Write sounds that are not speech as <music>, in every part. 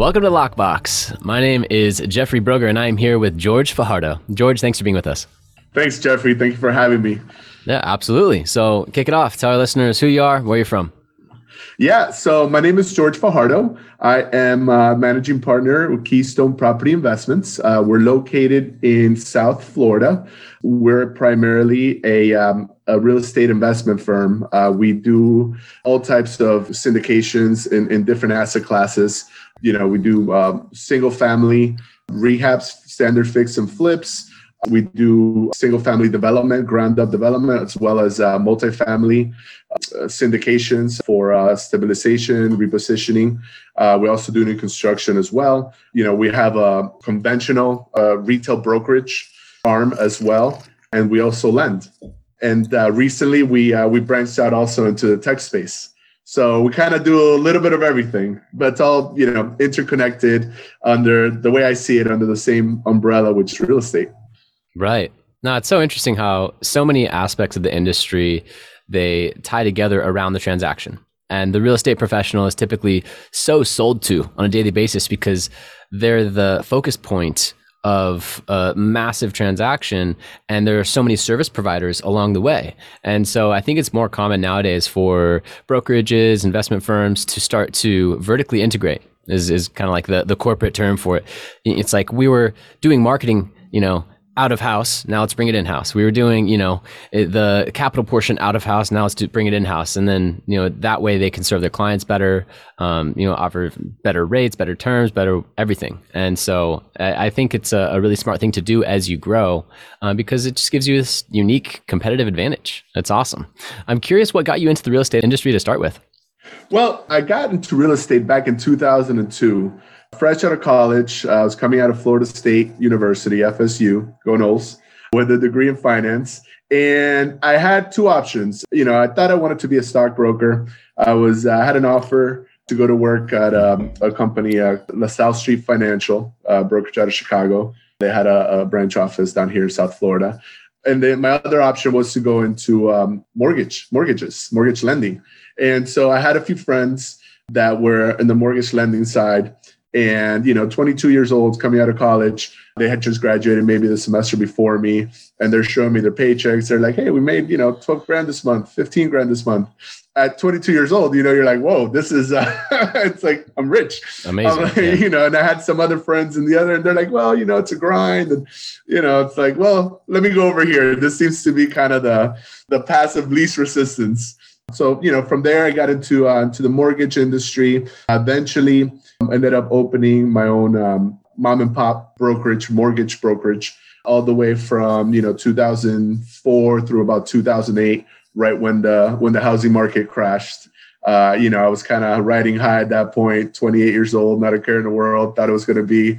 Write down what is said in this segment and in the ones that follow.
Welcome to Lockbox. My name is Jeffrey Broger, and I am here with George Fajardo. George, thanks for being with us. Thanks, Jeffrey. Thank you for having me. Yeah, absolutely. So, kick it off. Tell our listeners who you are, where you're from. Yeah, so my name is George Fajardo. I am a managing partner with Keystone Property Investments. Uh, we're located in South Florida. We're primarily a, um, a real estate investment firm. Uh, we do all types of syndications in, in different asset classes. You know, we do um, single family rehabs, standard fix and flips. We do single family development, ground up development, as well as uh, multifamily uh, syndications for uh, stabilization, repositioning. Uh, we also do new construction as well. You know, we have a conventional uh, retail brokerage arm as well, and we also lend. And uh, recently, we we branched out also into the tech space. So we kind of do a little bit of everything, but it's all you know interconnected under the way I see it under the same umbrella, which is real estate. Right. Now it's so interesting how so many aspects of the industry they tie together around the transaction. And the real estate professional is typically so sold to on a daily basis because they're the focus point of a massive transaction and there are so many service providers along the way. And so i think it's more common nowadays for brokerages investment firms to start to vertically integrate is, is kind of like the, the corporate term for it. It's like we were doing marketing you know out of house. Now let's bring it in house. We were doing, you know, the capital portion out of house. Now let's do, bring it in house. And then, you know, that way they can serve their clients better, um, you know, offer better rates, better terms, better everything. And so I, I think it's a, a, really smart thing to do as you grow uh, because it just gives you this unique competitive advantage. That's awesome. I'm curious what got you into the real estate industry to start with. Well, I got into real estate back in 2002 fresh out of college. Uh, I was coming out of Florida State University, FSU, go Noles, with a degree in finance. And I had two options. You know, I thought I wanted to be a stockbroker. I was I had an offer to go to work at um, a company, uh, LaSalle Street Financial, uh, brokerage out of Chicago. They had a, a, branch office down here in South Florida. And then my other option was to go into um, mortgage, mortgages, mortgage lending. And so I had a few friends that were in the mortgage lending side and you know 22 years old coming out of college they had just graduated maybe the semester before me. And they're showing me their paychecks. They're like hey we made you know 12 grand this month 15 grand this month. At 22 years old you know you're like whoa this is uh, <laughs> it's like i'm rich. Amazing. Like, <laughs> yeah. you know and i had some other friends in the other and they're like well you know it's a grind. And you know it's like well let me go over here. This seems to be kind of the the passive least resistance. So you know from there i got into uh, into the mortgage industry. Eventually ended up opening my own um, mom and pop brokerage, mortgage brokerage, all the way from you know 2004 through about 2008, right when the when the housing market crashed. Uh, you know, I was kind of riding high at that point, 28 years old, not a care in the world. Thought it was going to be,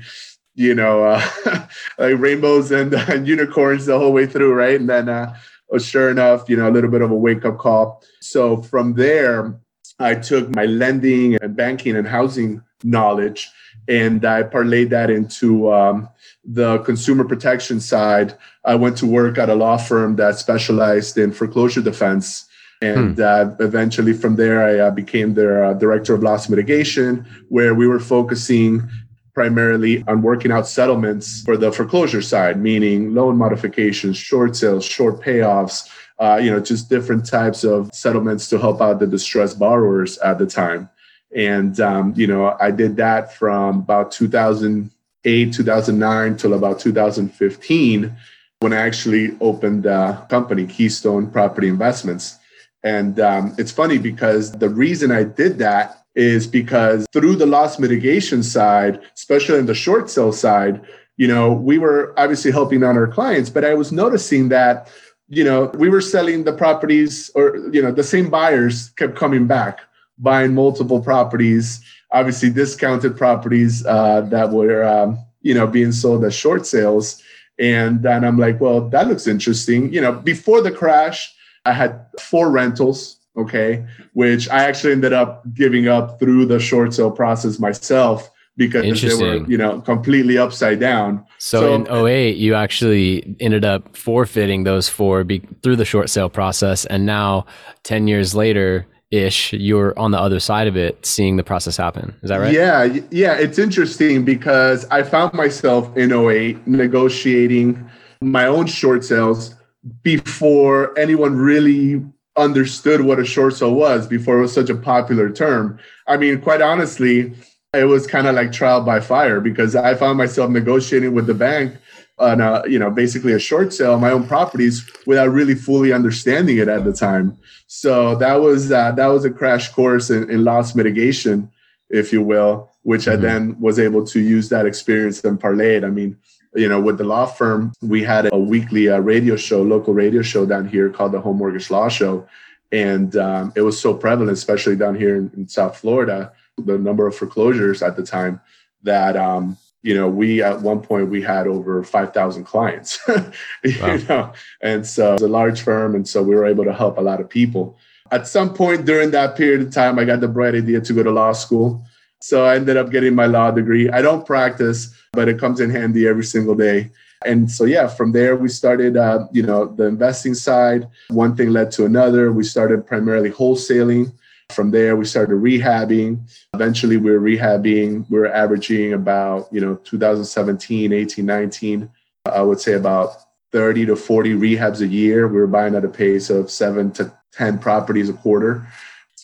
you know, uh, <laughs> like rainbows and, <laughs> and, unicorns the whole way through, right? And then, uh, oh, sure enough, you know, a little bit of a wake up call. So from there, I took my lending and banking and housing knowledge and I parlayed that into um, the consumer protection side. I went to work at a law firm that specialized in foreclosure defense. And hmm. uh, eventually, from there, I uh, became their uh, director of loss mitigation, where we were focusing primarily on working out settlements for the foreclosure side, meaning loan modifications, short sales, short payoffs, uh, you know, just different types of settlements to help out the distressed borrowers at the time. And, um, you know, I did that from about 2008, 2009 till about 2015 when I actually opened a company, Keystone Property Investments. And um, it's funny because the reason I did that is because through the loss mitigation side, especially in the short sale side, you know, we were obviously helping out our clients, but I was noticing that, you know, we were selling the properties or, you know, the same buyers kept coming back, buying multiple properties, obviously discounted properties uh, that were, um, you know, being sold as short sales. And then I'm like, well, that looks interesting. You know, before the crash, I had four rentals, okay, which I actually ended up giving up through the short sale process myself because they were, you know, completely upside down. So, so in 08, you actually ended up forfeiting those four be- through the short sale process. And now, 10 years later, ish you're on the other side of it seeing the process happen. Is that right? Yeah yeah it's interesting because i found myself in 08 negotiating my own short sales before anyone really understood what a short sale was before it was such a popular term. I mean quite honestly it was kind of like trial by fire because i found myself negotiating with the bank on a, you know basically a short sale my own properties without really fully understanding it at the time. So that was uh, that was a crash course in, in loss mitigation if you will which mm-hmm. i then was able to use that experience and parlay it. I mean you know with the law firm we had a weekly uh, radio show local radio show down here called the home mortgage law show. And um, it was so prevalent especially down here in, in south florida the number of foreclosures at the time that um, you know, we at one point we had over 5,000 clients, <laughs> you wow. know, and so it's a large firm. And so we were able to help a lot of people. At some point during that period of time, I got the bright idea to go to law school. So I ended up getting my law degree. I don't practice, but it comes in handy every single day. And so, yeah, from there, we started, uh, you know, the investing side. One thing led to another. We started primarily wholesaling. From there, we started rehabbing. Eventually, we were rehabbing. We were averaging about, you know, 2017, 18, 19, I would say about 30 to 40 rehabs a year. We were buying at a pace of seven to 10 properties a quarter.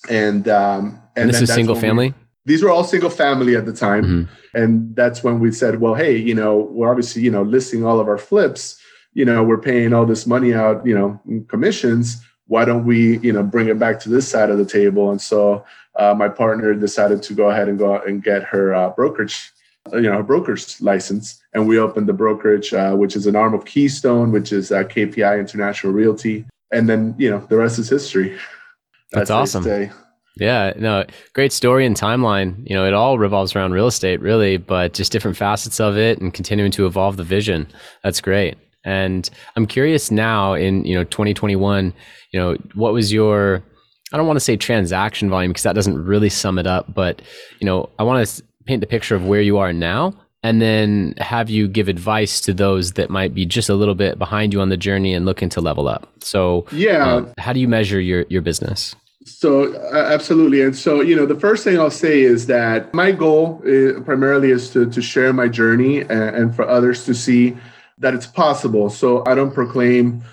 And, um, and, and this is single family? We, these were all single family at the time. Mm-hmm. And that's when we said, well, hey, you know, we're obviously, you know, listing all of our flips. You know, we're paying all this money out, you know, commissions why don't we you know bring it back to this side of the table? And so uh, my partner decided to go ahead and go out and get her uh, brokerage uh, you know her broker's license. And we opened the brokerage uh, which is an arm of keystone which is uh, kpi international realty. And then you know the rest is history. That's, that's awesome. Yeah no great story and timeline. You know it all revolves around real estate really but just different facets of it and continuing to evolve the vision. That's great and i'm curious now in you know 2021 you know, what was your I don't want to say transaction volume because that doesn't really sum it up, but you know, I want to paint the picture of where you are now and then have you give advice to those that might be just a little bit behind you on the journey and looking to level up. So, yeah, um, how do you measure your your business? So, uh, absolutely. And so, you know, the first thing I'll say is that my goal is, uh, primarily is to to share my journey and, and for others to see that it's possible. So, I don't proclaim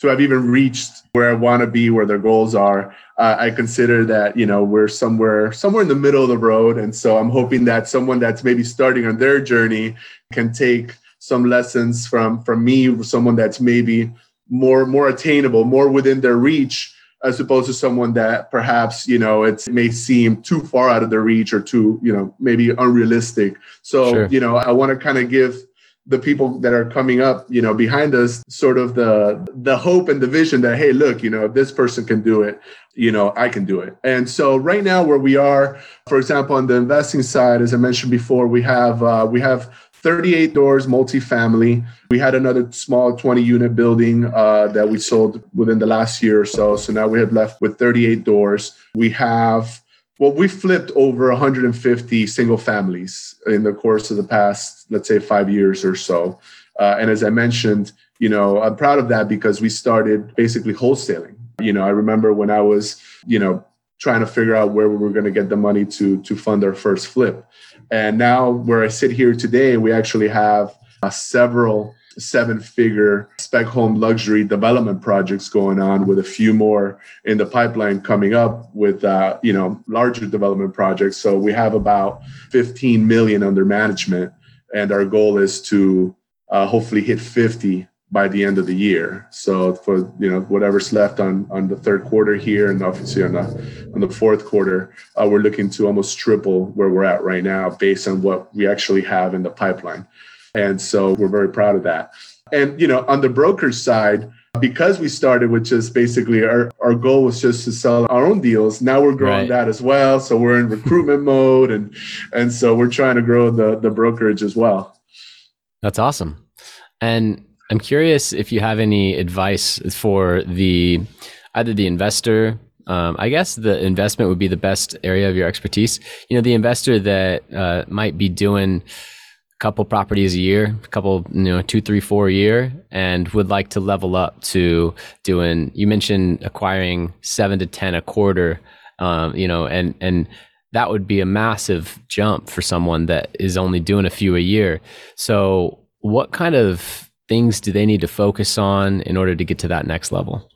to have even reached where I want to be, where their goals are. Uh, I consider that you know we're somewhere somewhere in the middle of the road, and so I'm hoping that someone that's maybe starting on their journey can take some lessons from from me, someone that's maybe more more attainable, more within their reach, as opposed to someone that perhaps you know it may seem too far out of their reach or too you know maybe unrealistic. So sure. you know I want to kind of give the people that are coming up you know behind us sort of the the hope and the vision that hey look you know if this person can do it you know i can do it. And so right now where we are for example on the investing side as i mentioned before we have uh, we have 38 doors multifamily. We had another small 20 unit building uh, that we sold within the last year or so. So now we have left with 38 doors. We have well, we flipped over 150 single families in the course of the past, let's say, five years or so. Uh, and as I mentioned, you know, I'm proud of that because we started basically wholesaling. You know, I remember when I was, you know, trying to figure out where we were going to get the money to to fund our first flip. And now, where I sit here today, we actually have uh, several seven figure spec home luxury development projects going on with a few more in the pipeline coming up with uh, you know larger development projects so we have about 15 million under management and our goal is to uh, hopefully hit 50 by the end of the year. So for you know whatever's left on on the third quarter here, and obviously on the on the fourth quarter, uh, we're looking to almost triple where we're at right now based on what we actually have in the pipeline. And so we're very proud of that. And you know on the broker side. Because we started with just basically our, our goal was just to sell our own deals. Now we're growing right. that as well. So we're in recruitment mode and and so we're trying to grow the the brokerage as well. That's awesome. And I'm curious if you have any advice for the either the investor. Um, I guess the investment would be the best area of your expertise. You know, the investor that uh, might be doing couple properties a year, a couple, you know, two, three, four a year, and would like to level up to doing. You mentioned acquiring seven to ten a quarter. Um, you know, and and that would be a massive jump for someone that is only doing a few a year. So, what kind of things do they need to focus on in order to get to that next level?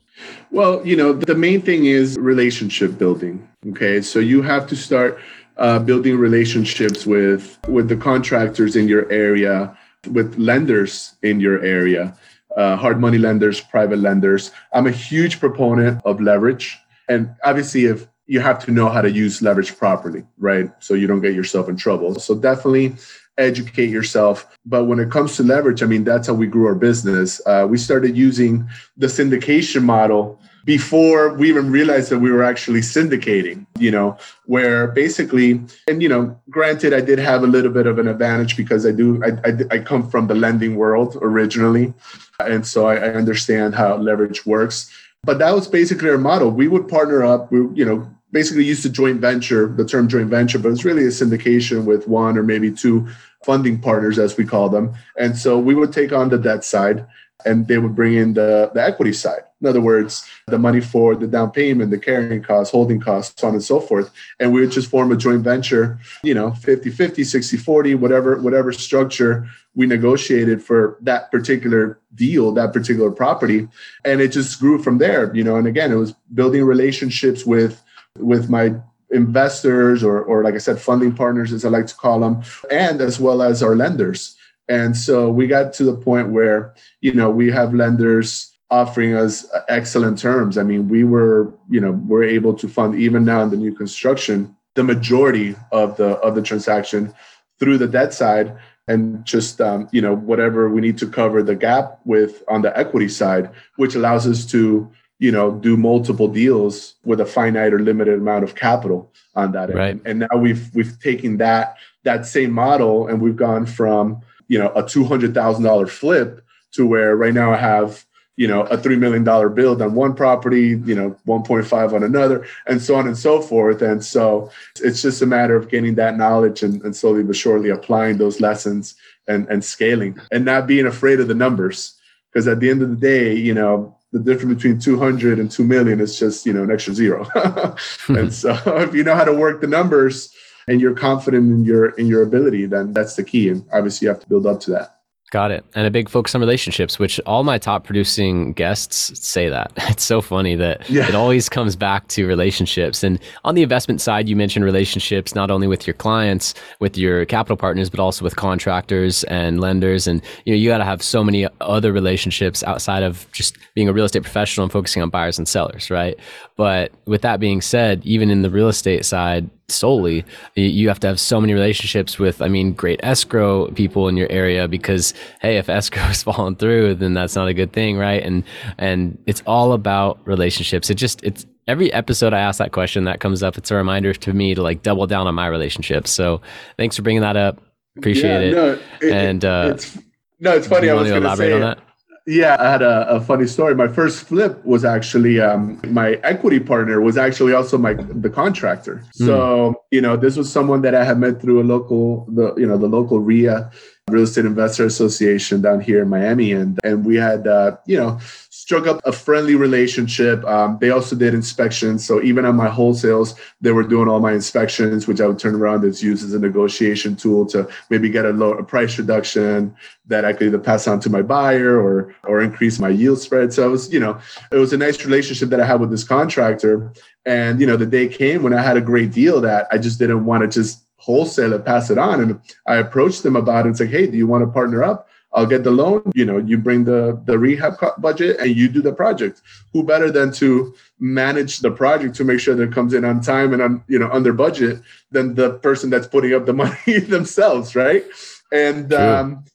Well, you know, the main thing is relationship building. Okay. So you have to start uh, building relationships with with the contractors in your area, with lenders in your area, uh, hard money lenders, private lenders. I'm a huge proponent of leverage, and obviously, if you have to know how to use leverage properly, right? So you don't get yourself in trouble. So definitely educate yourself. But when it comes to leverage, I mean, that's how we grew our business. Uh, we started using the syndication model before we even realized that we were actually syndicating, you know, where basically, and, you know, granted, I did have a little bit of an advantage because I do, I, I, I come from the lending world originally. And so I, I understand how leverage works. But that was basically our model. We would partner up, we, you know, basically used to joint venture, the term joint venture, but it's really a syndication with one or maybe two funding partners, as we call them. And so we would take on the debt side and they would bring in the, the equity side. In other words, the money for the down payment, the carrying costs, holding costs, so on and so forth. And we would just form a joint venture, you know, 50 50, 60 40, whatever, whatever structure we negotiated for that particular deal, that particular property. And it just grew from there, you know. And again, it was building relationships with with my investors or, or like I said, funding partners, as I like to call them, and as well as our lenders. And so we got to the point where, you know, we have lenders offering us excellent terms. I mean, we were, you know, we're able to fund even now in the new construction, the majority of the of the transaction through the debt side and just um, you know whatever we need to cover the gap with on the equity side which allows us to you know do multiple deals with a finite or limited amount of capital on that right. end. and now we've we've taken that that same model and we've gone from you know a $200000 flip to where right now i have you know a $3 million build on one property you know 1.5 on another and so on and so forth. And so it's just a matter of getting that knowledge and, and slowly but surely applying those lessons and, and scaling and not being afraid of the numbers. Because at the end of the day you know the difference between 200 and 2 million is just you know an extra zero. <laughs> Hmm. And so <laughs> if you know how to work the numbers and you're confident in your in your ability then that's the key. And obviously you have to build up to that Got it. And a big focus on relationships, which all my top producing guests say that. <laughs> It's so funny that yeah. it always comes back to relationships. And on the investment side, you mentioned relationships not only with your clients, with your capital partners, but also with contractors and lenders. And you know, you got to have so many other relationships outside of just being a real estate professional and focusing on buyers and sellers, right? But with that being said, even in the real estate side, solely you have to have so many relationships with i mean great escrow people in your area because hey if <laughs> escrow is falling through then that's not a good thing right? And and it's all about relationships. It just it's every episode i ask that question that comes up it's a reminder to me to like double down on my relationships. So thanks for bringing that up. Appreciate yeah, it. No, it and uh it's no it's funny i was going to elaborate say, on that yeah, I had a, a, funny story. My first flip was actually um, my equity partner was actually also my the contractor. Mm. So you know, this was someone that I had met through a local the you know the local REIA Real Estate Investor Association down here in Miami, and and we had uh, you know struck up a friendly relationship. Um, they also did inspections. So even on my wholesales, they were doing all my inspections, which I would turn around and use as a negotiation tool to maybe get a lower price reduction that I could either pass on to my buyer or or increase my yield spread. So it was, you know, it was a nice relationship that I had with this contractor. And you know, the day came when I had a great deal that I just didn't want to just wholesale it, pass it on. And I approached them about it and said, Hey, do you want to partner up? I'll get the loan. You know, you bring the the rehab budget and you do the project. Who better than to manage the project to make sure that it comes in on time and on you know under budget than the person that's putting up the <laughs> money themselves, right? And um,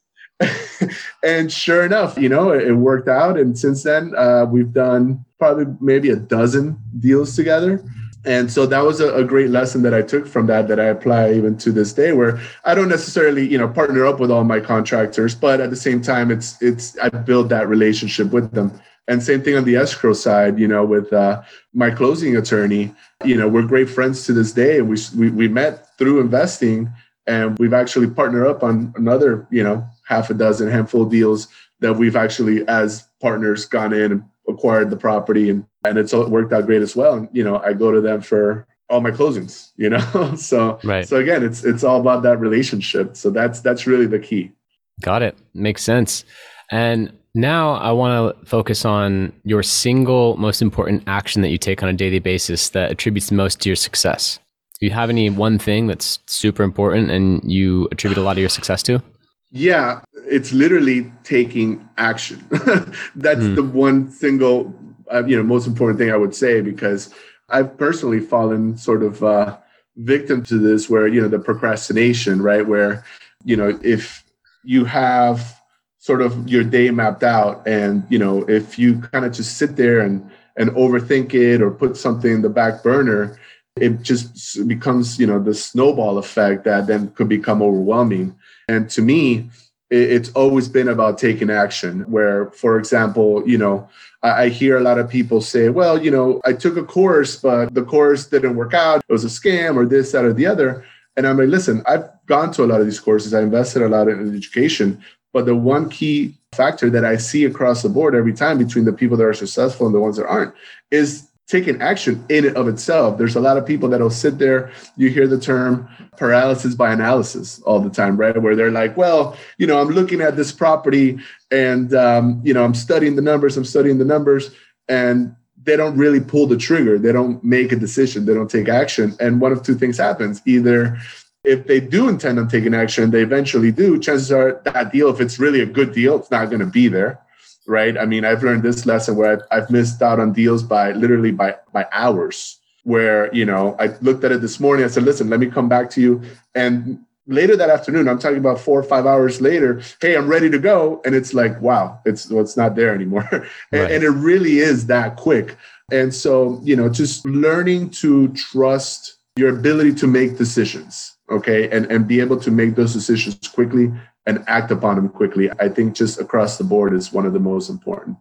<laughs> and sure enough, you know, it, it, worked out. And since then, uh, we've done probably maybe a dozen deals together and so that was a, a, great lesson that i took from that that i apply even to this day where i don't necessarily you know partner up with all my contractors but at the same time it's it's i build that relationship with them. And same thing on the escrow side you know with uh, my closing attorney you know we're great friends to this day. We, we we met through investing and we've actually partnered up on another you know half a dozen handful of deals that we've actually as partners gone in and acquired the property and and it's worked out great as well. And, you know, I go to them for all my closings, <laughs> you know? so, right. so again, it's, it's all about that relationship. So that's, that's really the key. Got it. Makes sense. And now I want to focus on your single most important action that you take on a daily basis that attributes the most to your success. Do you have any one thing that's super important and you attribute a lot of your success to? Yeah, it's literally taking action. <laughs> that's mm. the one single uh, you know most important thing I would say because I've personally fallen sort of uh, victim to this where you know the procrastination right where you know if you have sort of your day mapped out and you know if you kind of just sit there and and overthink it or put something in the back burner it just becomes you know the snowball effect that then could become overwhelming and to me it's always been about taking action where for example you know I hear a lot of people say, well, you know, I took a course, but the course didn't work out. It was a scam or this, that, or the other. And I'm like, listen, I've gone to a lot of these courses. I invested a lot in education. But the one key factor that I see across the board every time between the people that are successful and the ones that aren't is taking action in and of itself. There's a lot of people that'll sit there. You hear the term paralysis by analysis all the time, right? Where they're like, well, you know, I'm looking at this property and, um, you know, I'm studying the numbers, I'm studying the numbers, and they don't really pull the trigger. They don't make a decision. They don't take action. And one of two things happens. Either if they do intend on taking action, they eventually do, chances are that deal, if it's really a good deal, it's not going to be there right? I mean, I've learned this lesson where I've, I've missed out on deals by literally by by hours. Where you know, I looked at it this morning. I said, "Listen, let me come back to you." And later that afternoon, I'm talking about four or five hours later. Hey, I'm ready to go, and it's like, wow, it's well, it's not there anymore, <laughs> and, right. and it really is that quick. And so, you know, just learning to trust your ability to make decisions, okay, and and be able to make those decisions quickly and act upon them quickly. I think just across the board is one of the most important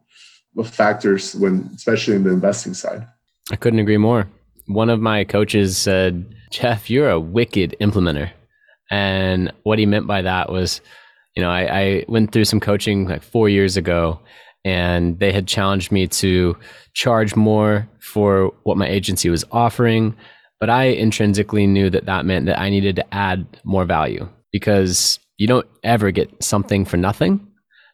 factors when, especially in the investing side. I couldn't agree more. One of my coaches said, Jeff, you're a wicked implementer. And what he meant by that was, you know, I, I went through some coaching like four years ago and they had challenged me to charge more for what my agency was offering. But I intrinsically knew that that meant that I needed to add more value because you don't ever get something for nothing.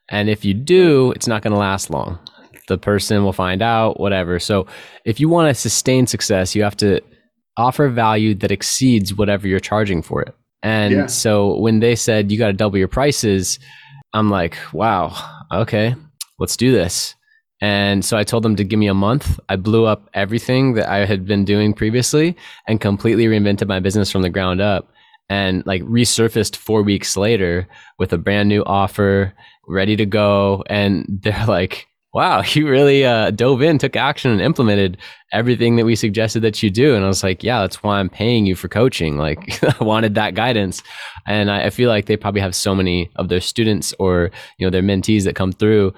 And if you do, it's not going to last long. The person will find out, whatever. So if you want to sustain success, you have to offer value that exceeds whatever you're charging for it. And yeah. so when they said you got to double your prices, I'm like, wow, okay, let's do this. And so I told them to give me a month. I blew up everything that I had been doing previously and completely reinvented my business from the ground up and like resurfaced four weeks later with a brand new offer ready to go and <laughs> they're like wow <laughs> you really uh, dove in took action and implemented everything that we suggested that you do. And i was like yeah that's why i'm paying you for coaching like <laughs> i wanted that guidance. And I, I feel like they probably have so many of their students or you know their mentees that come through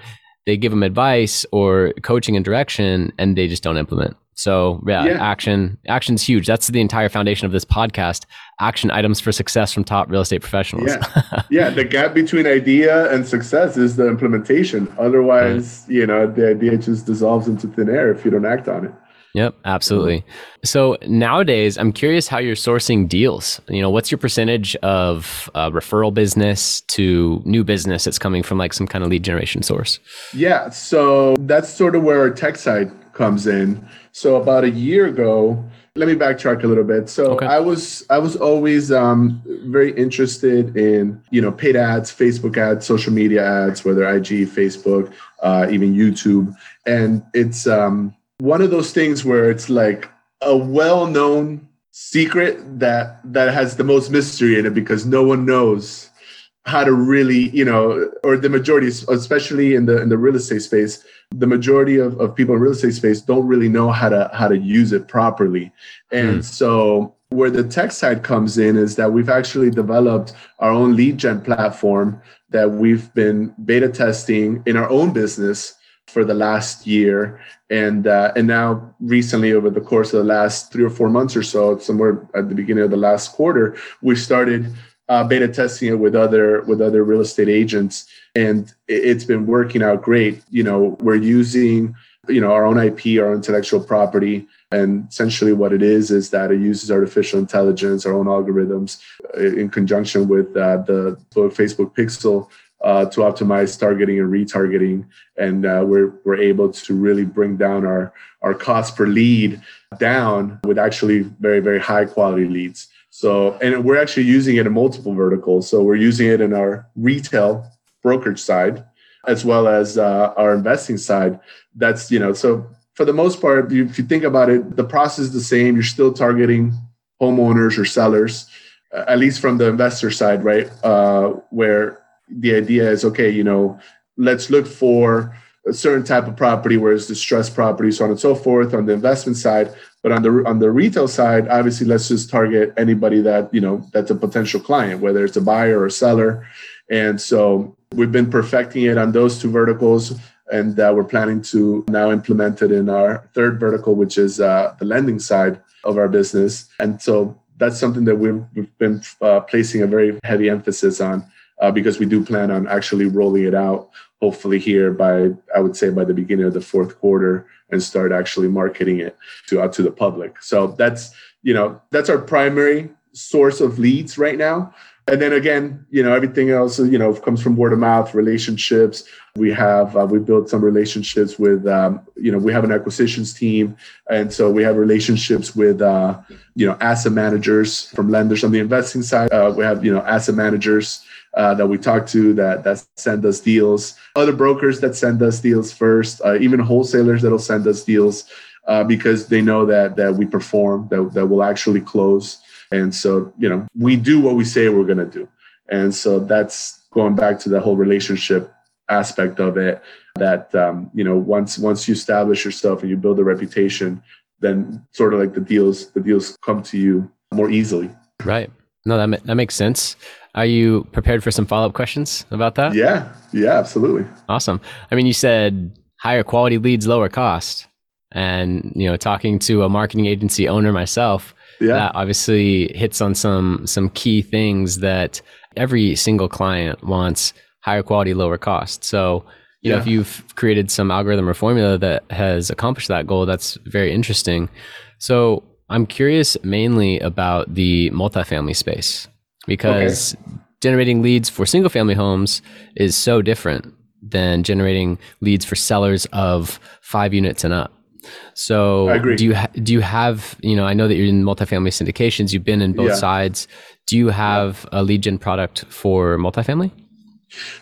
they give them advice or coaching and direction and they just don't implement. So yeah, yeah, action action's huge. That's the entire foundation of this podcast. Action items for success from top real estate professionals. Yeah, <laughs> yeah. The gap between idea and success is the implementation. Otherwise, right. you know, the idea just dissolves into thin air if you don't act on it. Yep, absolutely. So nowadays, I'm curious how you're sourcing deals. You know, what's your percentage of uh, referral business to new business that's coming from like some kind of lead generation source? Yeah, so that's sort of where our tech side comes in. So about a year ago, let me backtrack a little bit. So okay. I was I was always um, very interested in you know paid ads, Facebook ads, social media ads, whether IG, Facebook, uh, even YouTube, and it's um, one of those things where it's like a well-known secret that that has the most mystery in it because no one knows how to really you know or the majority especially in the in the real estate space the majority of, of people in real estate space don't really know how to how to use it properly and mm. so where the tech side comes in is that we've actually developed our own lead gen platform that we've been beta testing in our own business for the last year. And uh, and now recently over the course of the last three or four months or so somewhere at the beginning of the last quarter we started uh, beta testing it with other with other real estate agents, and it's been working out great. You know, we're using you know our own IP, our intellectual property, and essentially what it is is that it uses artificial intelligence, our own algorithms, uh, in conjunction with uh, the Facebook Pixel uh, to optimize targeting and retargeting, and uh, we're we're able to really bring down our our cost per lead down with actually very very high quality leads. So, and we're actually using it in multiple verticals. So we're using it in our retail brokerage side, as well as uh, our investing side. That's, you know, so for the most part, if you think about it, the process is the same. You're still targeting homeowners or sellers, uh, at least from the investor side, right? Uh, where the idea is, okay, you know, let's look for a certain type of property where it's distressed property, so on and so forth. On the investment side, but on the on the retail side, obviously, let's just target anybody that you know that's a potential client, whether it's a buyer or a seller. And so we've been perfecting it on those two verticals, and uh, we're planning to now implement it in our third vertical, which is uh, the lending side of our business. And so that's something that we've, we've been uh, placing a very heavy emphasis on uh, because we do plan on actually rolling it out hopefully here by I would say by the beginning of the fourth quarter and start actually marketing it to out to the public. So that's you know that's our primary source of leads right now. And then again, you know, everything else, you know, comes from word of mouth, relationships. We have uh, we built some relationships with, um, you know, we have an acquisitions team, and so we have relationships with, uh, you know, asset managers from lenders on the investing side. Uh, we have, you know, asset managers uh, that we talk to that that send us deals, other brokers that send us deals first, uh, even wholesalers that'll send us deals uh, because they know that that we perform, that that will actually close, and so you know we do what we say we're to do, and so that's going back to the whole relationship aspect of it. That um, you know once once you establish yourself and you build a reputation, then sort of like the deals the deals come to you more easily. Right. No, that that makes sense. Are you prepared for some follow up questions about that? Yeah, yeah, absolutely. Awesome. I mean, you said higher quality leads, lower cost, and you know, talking to a marketing agency owner myself, yeah. that obviously hits on some some key things that every single client wants: higher quality, lower cost. So. You yeah. know, if you've created some algorithm or formula that has accomplished that goal, that's very interesting. So, I'm curious mainly about the multifamily space because okay. generating leads for single family homes is so different than generating leads for sellers of five units and up. So do you ha- do you have you know I know that you're in multifamily syndications you've been in both yeah. sides do you have a lead gen product for multifamily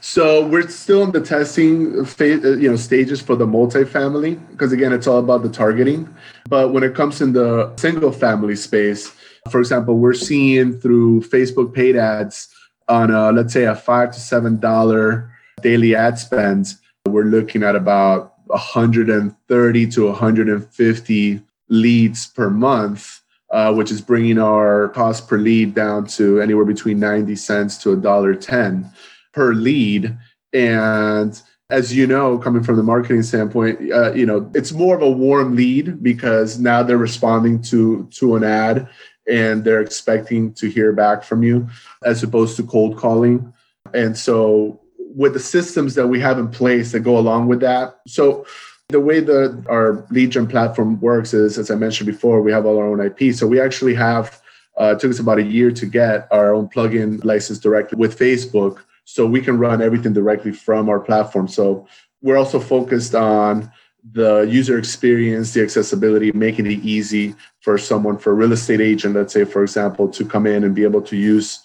so we're still in the testing phase, you know, stages for the multifamily because again, it's all about the targeting. But when it comes in the single family space, for example, we're seeing through Facebook paid ads on a, let's say a five to seven dollar daily ad spend, we're looking at about 130 to 150 leads per month, uh, which is bringing our cost per lead down to anywhere between 90 cents to a dollar ten per lead. And as you know, coming from the marketing standpoint, uh, you know, it's more of a warm lead because now they're responding to to an ad and they're expecting to hear back from you as opposed to cold calling. And so with the systems that we have in place that go along with that. So the way that our lead gen platform works is, as I mentioned before, we have all our own IP. So we actually have uh, it took us about a year to get our own plugin license directly with Facebook so we can run everything directly from our platform. So we're also focused on the user experience, the accessibility, making it easy for someone, for a real estate agent, let's say, for example, to come in and be able to use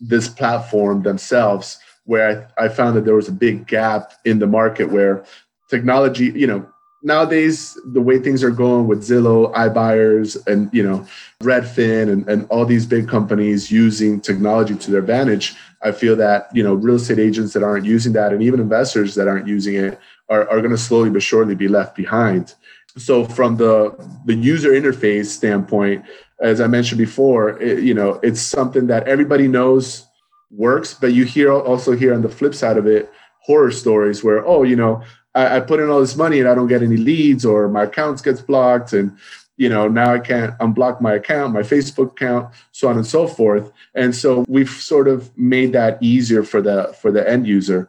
this platform themselves. Where I, I found that there was a big gap in the market where technology, you know, nowadays the way things are going with Zillow, iBuyers, and you know Redfin, and, and all these big companies using technology to their advantage, I feel that you know real estate agents that aren't using that, and even investors that aren't using it, are, are going to slowly but surely be left behind. So from the the user interface standpoint, as I mentioned before, it, you know it's something that everybody knows works, but you hear also hear on the flip side of it horror stories where oh you know I, I put in all this money and I don't get any leads or my accounts gets blocked and you know now i can't unblock my account my facebook account so on and so forth and so we've sort of made that easier for the for the end user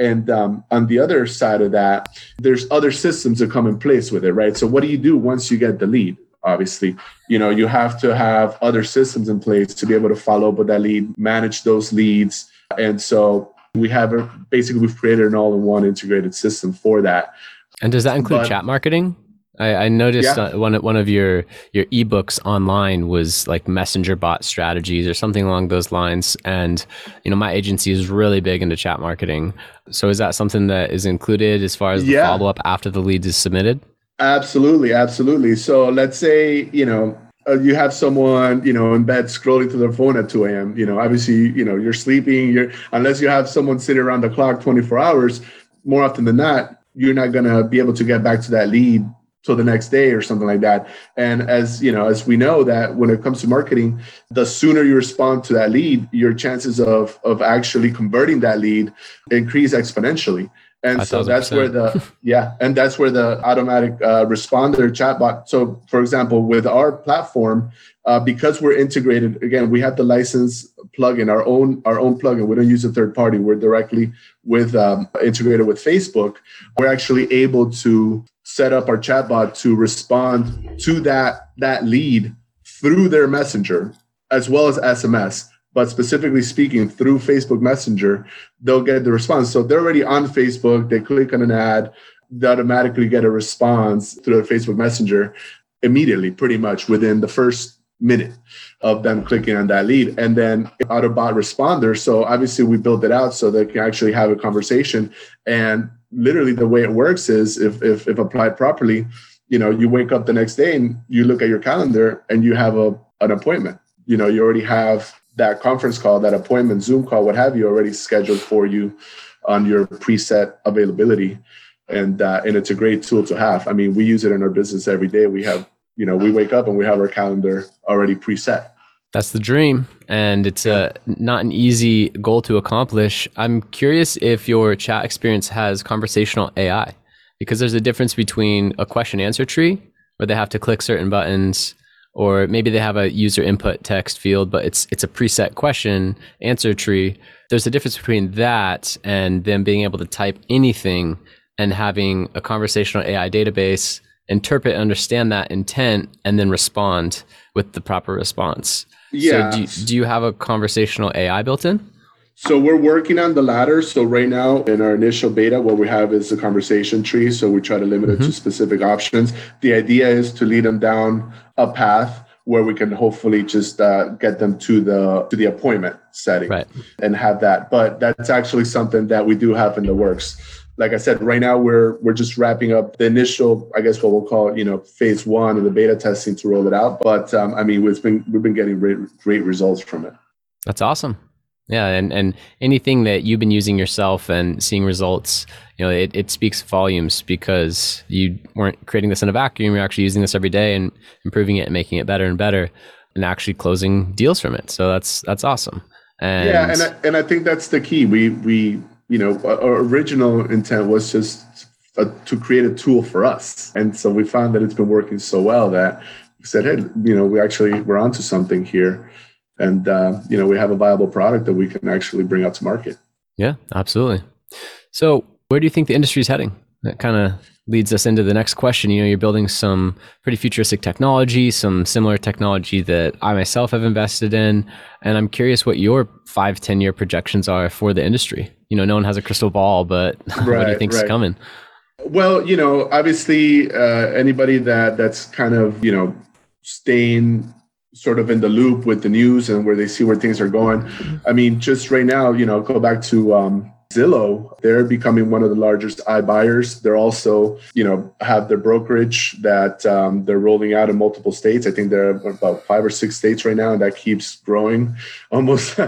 and um, on the other side of that there's other systems that come in place with it right so what do you do once you get the lead obviously you know you have to have other systems in place to be able to follow up with that lead manage those leads and so we have a, basically we've created an all-in-one integrated system for that. And does that include but, chat marketing? I, I noticed yeah. uh, one one of your your ebooks online was like messenger bot strategies or something along those lines. And you know, my agency is really big into chat marketing. So is that something that is included as far as the yeah. follow up after the lead is submitted? Absolutely, absolutely. So let's say you know uh, you have someone you know in bed scrolling to their phone at 2 a.m you know obviously you know you're sleeping you're unless you have someone sitting around the clock 24 hours more often than not you're not going to be able to get back to that lead till the next day or something like that. And as you know as we know that when it comes to marketing the sooner you respond to that lead your chances of of actually converting that lead increase exponentially. And so that's where the <laughs> yeah and that's where the automatic uh, responder chatbot so for example with our platform uh, because we're integrated again we have the license plugin our own our own plugin we don't use a third party. We're directly with um, integrated with facebook. We're actually able to set up our chatbot to respond to that that lead through their messenger as well as sms but specifically speaking through Facebook Messenger, they'll get the response. So they're already on Facebook, they click on an ad, they automatically get a response through the Facebook Messenger immediately, pretty much within the first minute of them clicking on that lead. And then Autobot responder. So obviously we built it out so they can actually have a conversation. And literally the way it works is if if, if applied properly, you know, you wake up the next day and you look at your calendar and you have a an appointment. You know, you already have that conference call, that appointment, Zoom call, what have you, already scheduled for you on your preset availability. And uh, and it's a great tool to have. I mean, we use it in our business every day. We have, you know, we wake up and we have our calendar already preset. That's the dream, and it's a not an easy goal to accomplish. I'm curious if your chat experience has conversational AI, because there's a difference between a question answer tree where they have to click certain buttons or maybe they have a user input text field, but it's it's a preset question answer tree. There's a difference between that and them being able to type anything and having a conversational AI database interpret, understand that intent, and then respond with the proper response. Yeah. So do, do you have a conversational AI built in? So we're working on the latter. So right now in our initial beta, what we have is a conversation tree. So we try to limit mm-hmm. it to mm-hmm. specific options. The idea is to lead them down a path where we can hopefully just uh, get them to the to the appointment setting right. and have that. But that's actually something that we do have in the works. Like I said, right now we're we're just wrapping up the initial, I guess what we'll call, you know, phase one of the beta testing to roll it out. But um, I mean, we've been we've been getting great, great results from it. That's awesome. Yeah, and, and anything that you've been using yourself and seeing results, you know, it, it speaks volumes because you weren't creating this in a vacuum. You're actually using this every day and improving it and making it better and better and actually closing deals from it. So that's that's awesome. And yeah, and I, and I think that's the key. We we you know, our original intent was just a, to create a tool for us. And so we found that it's been working so well that we said, hey, you know, we actually we're onto something here, and uh, you know, we have a viable product that we can actually bring out to market. Yeah, absolutely. So, where do you think the industry is heading? That kind of leads us into the next question. You know, you're building some pretty futuristic technology, some similar technology that I myself have invested in. And I'm curious what your five, 10 year projections are for the industry. You know, no one has a crystal ball, but right, <laughs> what do you think's right. coming? Well, you know, obviously, uh, anybody that that's kind of you know staying sort of in the loop with the news and where they see where things are going. I mean, just right now, you know, go back to um, Zillow, they're becoming one of the largest iBuyers. They're also, you know, have their brokerage that um, they're rolling out in multiple states. I think they're about five or six states right now, and that keeps growing <laughs> almost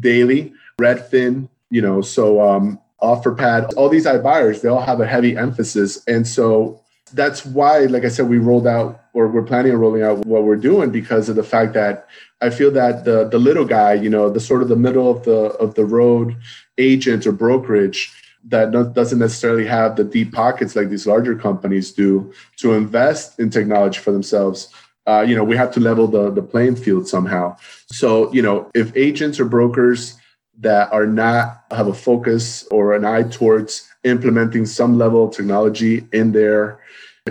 daily. Redfin, you know, so um, OfferPad, all these iBuyers, they all have a heavy emphasis. And so that's why, like I said, we rolled out or we're planning on rolling out what we're doing because of the fact that I feel that the the little guy, you know, the sort of the middle of the of the road agent or brokerage that doesn't necessarily have the deep pockets like these larger companies do to invest in technology for themselves. Uh, you know, we have to level the the playing field somehow. So, you know, if agents or brokers that are not have a focus or an eye towards implementing some level of technology in their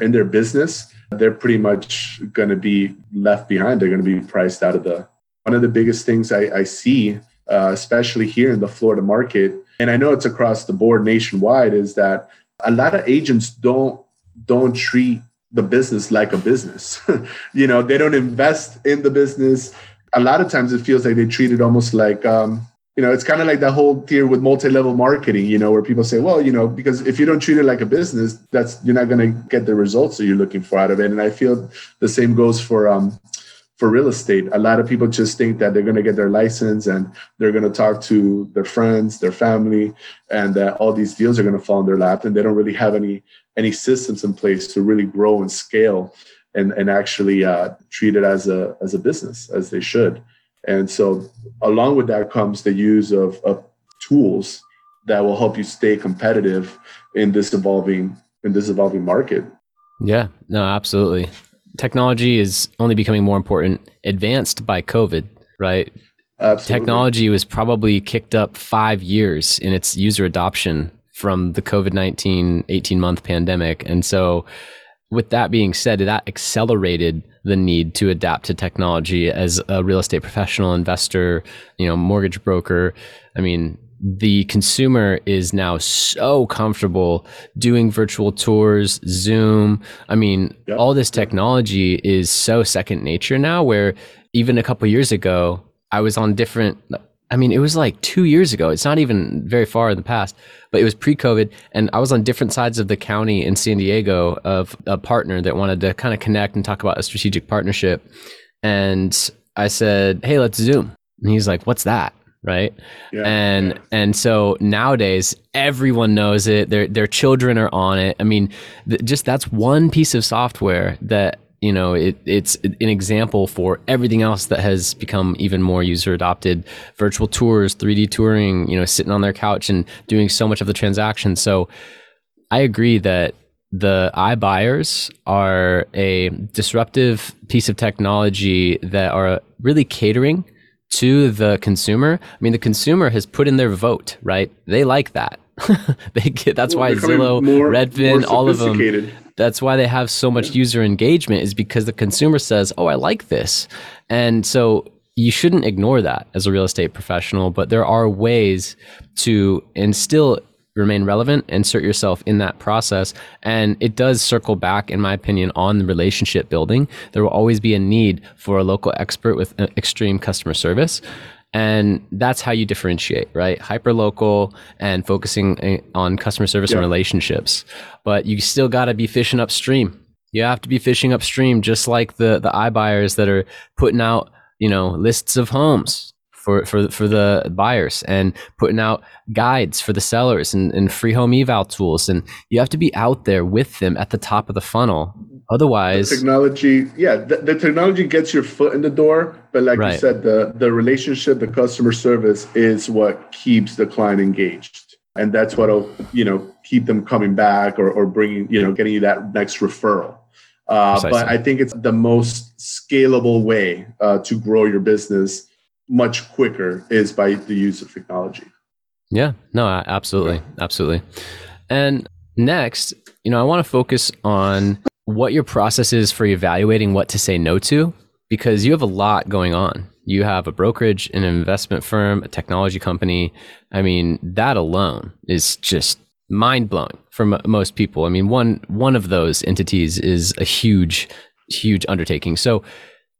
in their business they're pretty much going to be left behind. They're going to be priced out of the one of the biggest things i, I see uh, especially here in the florida market and i know it's across the board nationwide is that a lot of agents don't don't treat the business like a business. <laughs> You know they don't invest in the business. A lot of times it feels like they treat it almost like um, you know, it's kind of like that whole tier with multi-level marketing, you know, where people say, well, you know, because if you don't treat it like a business, that's you're not going to get the results that you're looking for out of it. And I feel the same goes for um for real estate. A lot of people just think that they're going to get their license and they're going to talk to their friends, their family, and that all these deals are going to fall in their lap, and they don't really have any any systems in place to really grow and scale and and actually uh, treat it as a as a business as they should. And so, along with that comes the use of, of tools that will help you stay competitive in this evolving in this evolving market. Yeah, no, absolutely. Technology is only becoming more important, advanced by COVID, right? Absolutely. Technology was probably kicked up five years in its user adoption from the COVID 19 18 month pandemic. And so, with that being said, that accelerated the need to adapt to technology as a real estate professional, investor, you know, mortgage broker. I mean, the consumer is now so comfortable doing virtual tours, Zoom. I mean, yep. all this technology is so second nature now where even a couple years ago, I was on different I mean, it was like two years ago. It's not even very far in the past, but it was pre COVID. And I was on different sides of the county in San Diego of a partner that wanted to kind of connect and talk about a strategic partnership. And I said, Hey, let's Zoom. And he's like, What's that? Right. Yeah, and yeah. and so nowadays everyone knows it. Their their children are on it. I mean, th- just that's one piece of software that you know it, it's an example for everything else that has become even more user adopted virtual tours 3d touring you know sitting on their couch and doing so much of the transaction so i agree that the iBuyers are a disruptive piece of technology that are really catering to the consumer. I mean, the consumer has put in their vote, right? They like that. <laughs> they get, that's well, why Zillow, more, Redfin, more all of them that's why they have so much user engagement is because the consumer says, "Oh, I like this." And so you shouldn't ignore that as a real estate professional, but there are ways to and still remain relevant, insert yourself in that process. And it does circle back, in my opinion, on the relationship building. There will always be a need for a local expert with uh, extreme customer service. And that's how you differentiate, right? Hyper local and focusing eh, on customer service yeah. and relationships. But you still got to be fishing upstream. You have to be fishing upstream, just like the the iBuyers that are putting out, you know, lists of homes for for for the buyers and putting out guides for the sellers and, and free home eval tools. And you have to be out there with them at the top of the funnel Otherwise, the technology, yeah, the, the, technology gets your foot in the door, but like right. you said, the the relationship, the customer service is what keeps the client engaged. and that's what'll you know keep them coming back or, or bringing you know getting you that next referral. Uh, but i think it's the most scalable way uh, to grow your business much quicker is by the use of technology. Yeah. No absolutely. Absolutely. And next you know i want to focus on what your process is for evaluating what to say no to because you have a lot going on you have a brokerage, an investment firm, a technology company. I mean, that alone is just mind blowing for m- most people. I mean, one one of those entities is a huge, huge undertaking. So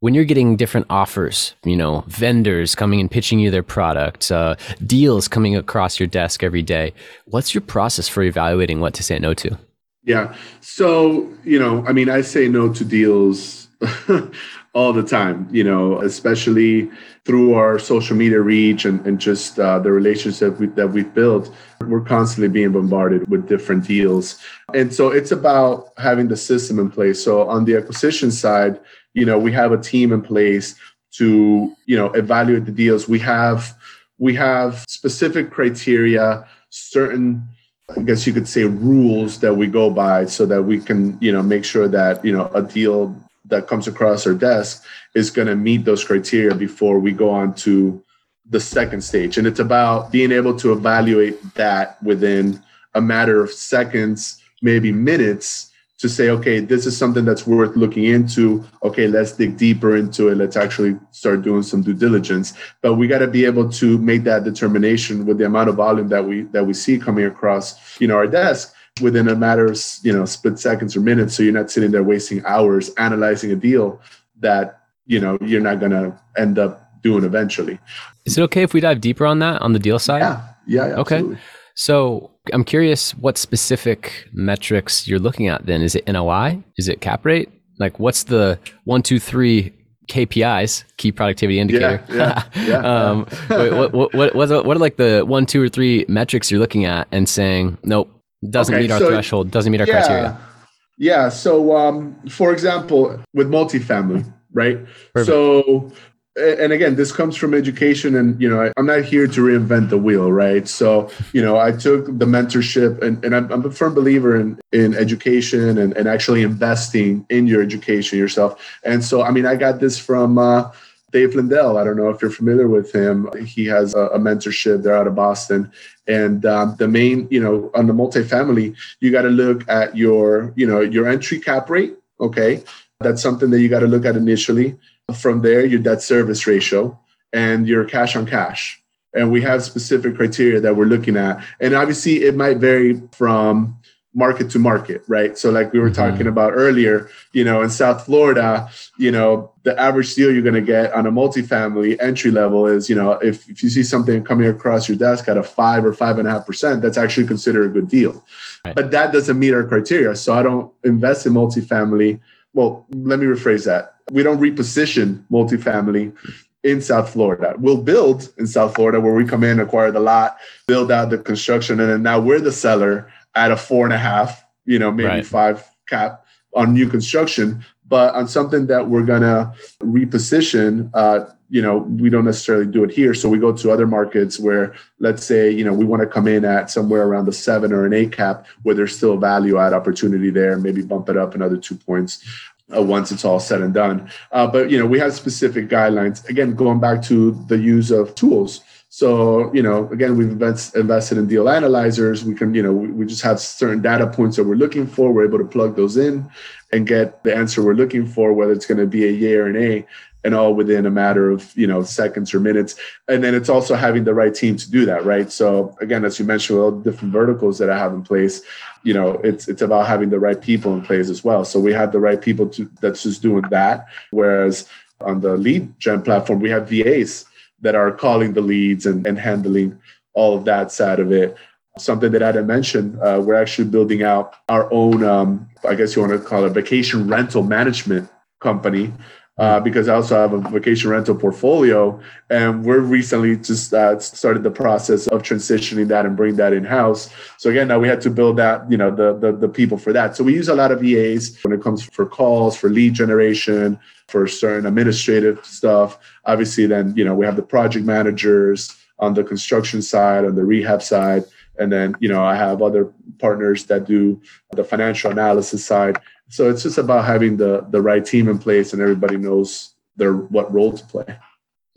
when you're getting different offers, you know, vendors coming and pitching you their products, uh, deals coming across your desk every day, what's your process for evaluating what to say no to? Yeah. So, you know, I mean, I say no to deals <laughs> all the time, you know, especially through our social media reach and, and just uh, the relationship we, that we've built. We're constantly being bombarded with different deals. And so it's about having the system in place. So on the acquisition side, you know, we have a team in place to, you know, evaluate the deals. We have we have specific criteria, certain I guess you could say rules that we go by so that we can, you know, make sure that, you know, a deal that comes across our desk is going to meet those criteria before we go on to the second stage. And it's about being able to evaluate that within a matter of seconds, maybe minutes, to say, okay, this is something that's worth looking into. Okay, let's dig deeper into it. Let's actually start doing some due diligence. But we got to be able to make that determination with the amount of volume that we that we see coming across, you know, our desk within a matter of you know split seconds or minutes so you're not sitting there wasting hours analyzing a deal that you know you're not going to end up doing eventually is it okay if we dive deeper on that on the deal side yeah yeah, yeah okay so i'm curious what specific metrics you're looking at then is it noi is it cap rate like what's the one two three KPIs, key productivity indicator. Yeah, yeah, yeah. <laughs> um, what, what, what, what, are like the one, two, or three metrics you're looking at and saying, nope, doesn't okay, meet our so, threshold, doesn't meet our yeah, criteria. Yeah. So, um, for example, with multifamily, right? Perfect. So, and again, this comes from education, and you know, I, am not here to reinvent the wheel, right? So, you know, I took the mentorship, and, and I'm, I'm a firm believer in in education and, and actually investing in your education yourself. And so, I mean, I got this from. Uh, Dave Lindahl. I don't know if you're familiar with him. He has a, a mentorship. They're out of Boston, and um, the main, you know, on the multifamily, you got to look at your, you know, your entry cap rate. Okay, that's something that you got to look at initially. From there, your debt service ratio and your cash on cash. And we have specific criteria that we're looking at. And obviously, it might vary from market to market, right? So, like we were mm-hmm. talking about earlier, you know, in South Florida, you know, the average deal you're going to get on a multifamily entry level is, you know, if, if you see something coming across your desk at a five or five and a half percent, that's actually considered a good deal. Right. But that doesn't meet our criteria. So I don't invest in multifamily. Well, let me rephrase that. We don't reposition multifamily in South Florida. We'll build in South Florida where we come in, acquire the lot, build out the construction, and then now we're the seller at a four and a half, you know, maybe right. five cap on new construction. But on something that we're gonna reposition, uh, you know, we don't necessarily do it here. So we go to other markets where, let's say, you know, we want to come in at somewhere around the seven or an eight cap, where there's still value add opportunity there, maybe bump it up another two points. Uh, once it's all said and done. Uh, but you know, we have specific guidelines. Again, going back to the use of tools. So, you know, again, we've invest, invested in deal analyzers. We can, you know, we, we, just have certain data points that we're looking for. We're able to plug those in and get the answer we're looking for, whether it's going to be a yay or an A, and all within a matter of, you know, seconds or minutes. And then it's also having the right team to do that, right? So again, as you mentioned, all the different verticals that I have in place, you know, it's it's about having the right people in place as well. So we have the right people to that's just doing that. Whereas on the lead gen platform, we have VAs that are calling the leads and, and handling all of that side of it. Something that I didn't mention, uh, we're actually building out our own, um, I guess you want to call it vacation rental management company. Uh, because I also have a vacation rental portfolio, and we're recently just uh, started the process of transitioning that and bring that in house. So again, now we had to build that, you know, the, the the people for that. So we use a lot of VAs when it comes for calls, for lead generation, for certain administrative stuff. Obviously, then, you know, we have the project managers on the construction side, on the rehab side. And then, you know, I have other partners that do the financial analysis side. So it's just about having the the right team in place and everybody knows their what role to play.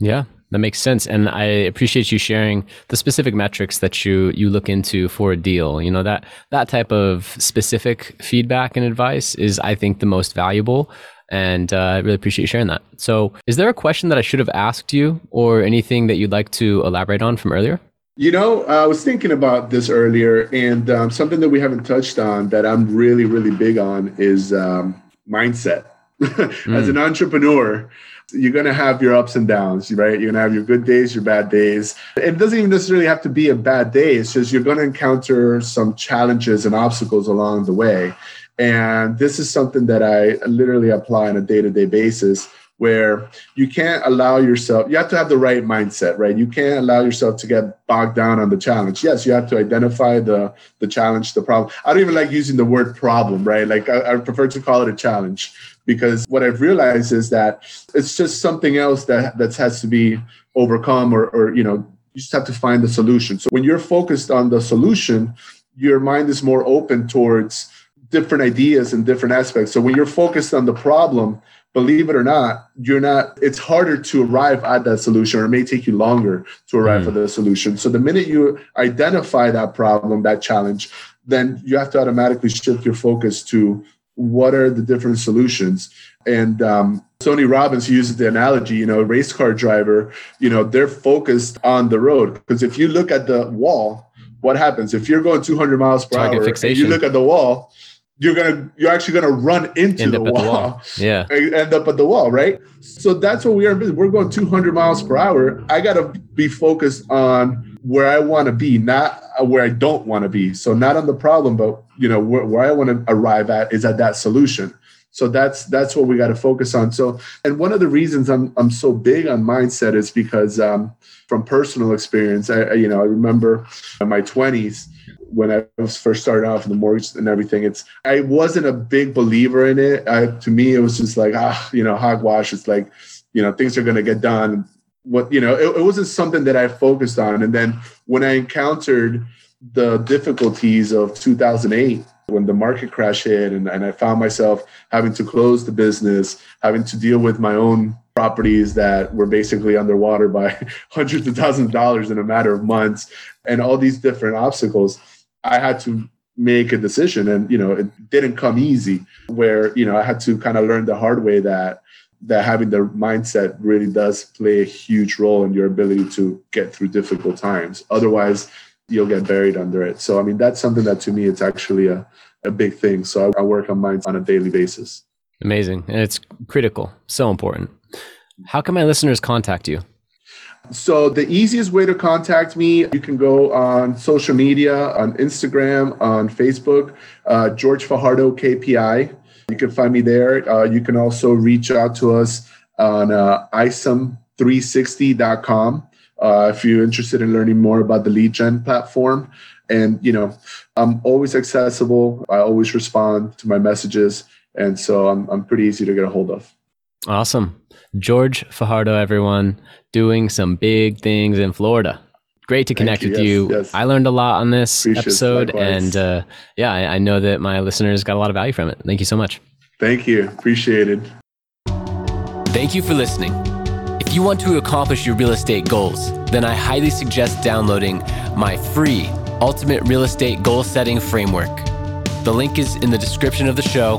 Yeah, that makes sense, and I appreciate you sharing the specific metrics that you you look into for a deal. You know that that type of specific feedback and advice is, I think, the most valuable, and uh, I really appreciate you sharing that. So, is there a question that I should have asked you, or anything that you'd like to elaborate on from earlier? You know, I was thinking about this earlier, and um, something that we haven't touched on that I'm really, really big on is um, mindset. <laughs> As mm. an entrepreneur, you're going to have your ups and downs, right? You're going to have your good days, your bad days. It doesn't even necessarily have to be a bad day. It's just you're going to encounter some challenges and obstacles along the way. And this is something that I literally apply on a day to day basis where you can't allow yourself, you have to have the right mindset, right? You can't allow yourself to get bogged down on the challenge. Yes, you have to identify the, the challenge, the problem. I don't even like using the word problem, right? Like I, I prefer to call it a challenge because what I've realized is that it's just something else that that has to be overcome or, or you know you just have to find the solution. So when you're focused on the solution, your mind is more open towards different ideas and different aspects. So when you're focused on the problem, believe it or not, you're not, it's harder to arrive at that solution or it may take you longer to arrive mm. at the solution. So the minute you identify that problem, that challenge, then you have to automatically shift your focus to what are the different solutions and um, Tony Robbins uses the analogy, you know, race car driver, you know, they're focused on the road. Because if you look at the wall, what happens? If you're going 200 miles per Target hour, fixation. you look at the wall, you're gonna you're actually gonna run into end the wall. the wall. <laughs> Yeah. End up at the wall, right? So that's what we are. We're going 200 miles per hour. I gotta be focused on where I want to be, not where I don't want to be. So not on the problem, but you know where, where I want to arrive at is at that solution. So that's that's what we got to focus on. So and one of the reasons I'm I'm so big on mindset is because um, from personal experience, I, I you know I remember in my 20s when I was first starting off in the mortgage and everything, it's I wasn't a big believer in it. I, to me, it was just like ah, you know, hogwash. It's like, you know, things are going to get done. What you know, it, it wasn't something that I focused on. And then when I encountered the difficulties of 2008 when the market crash hit and, and I found myself having to close the business, having to deal with my own properties that were basically underwater by <laughs> hundreds of thousands of dollars in a matter of months and all these different obstacles I had to make a decision and you know it didn't come easy where you know I had to kind of learn the hard way that that having the mindset really does play a huge role in your ability to get through difficult times. Otherwise you'll get buried under it. So i mean that's something that to me it's actually a, a big thing. So I, I work on mine on a daily basis. Amazing. And it's critical. So important. How can my listeners contact you so the easiest way to contact me, you can go on social media, on Instagram, on Facebook, uh, George Fajardo KPI. You can find me there. Uh, you can also reach out to us on uh, isum360.com uh, if you're interested in learning more about the lead gen platform. And you know, I'm always accessible. I always respond to my messages, and so I'm I'm pretty easy to get a hold of. Awesome. George Fajardo, everyone, doing some big things in Florida. Great to connect you. with yes, you. Yes. I learned a lot on this Appreciate episode, and uh, yeah, I, I know that my listeners got a lot of value from it. Thank you so much. Thank you. Appreciate it. Thank you for listening. If you want to accomplish your real estate goals, then I highly suggest downloading my free Ultimate Real Estate Goal Setting Framework. The link is in the description of the show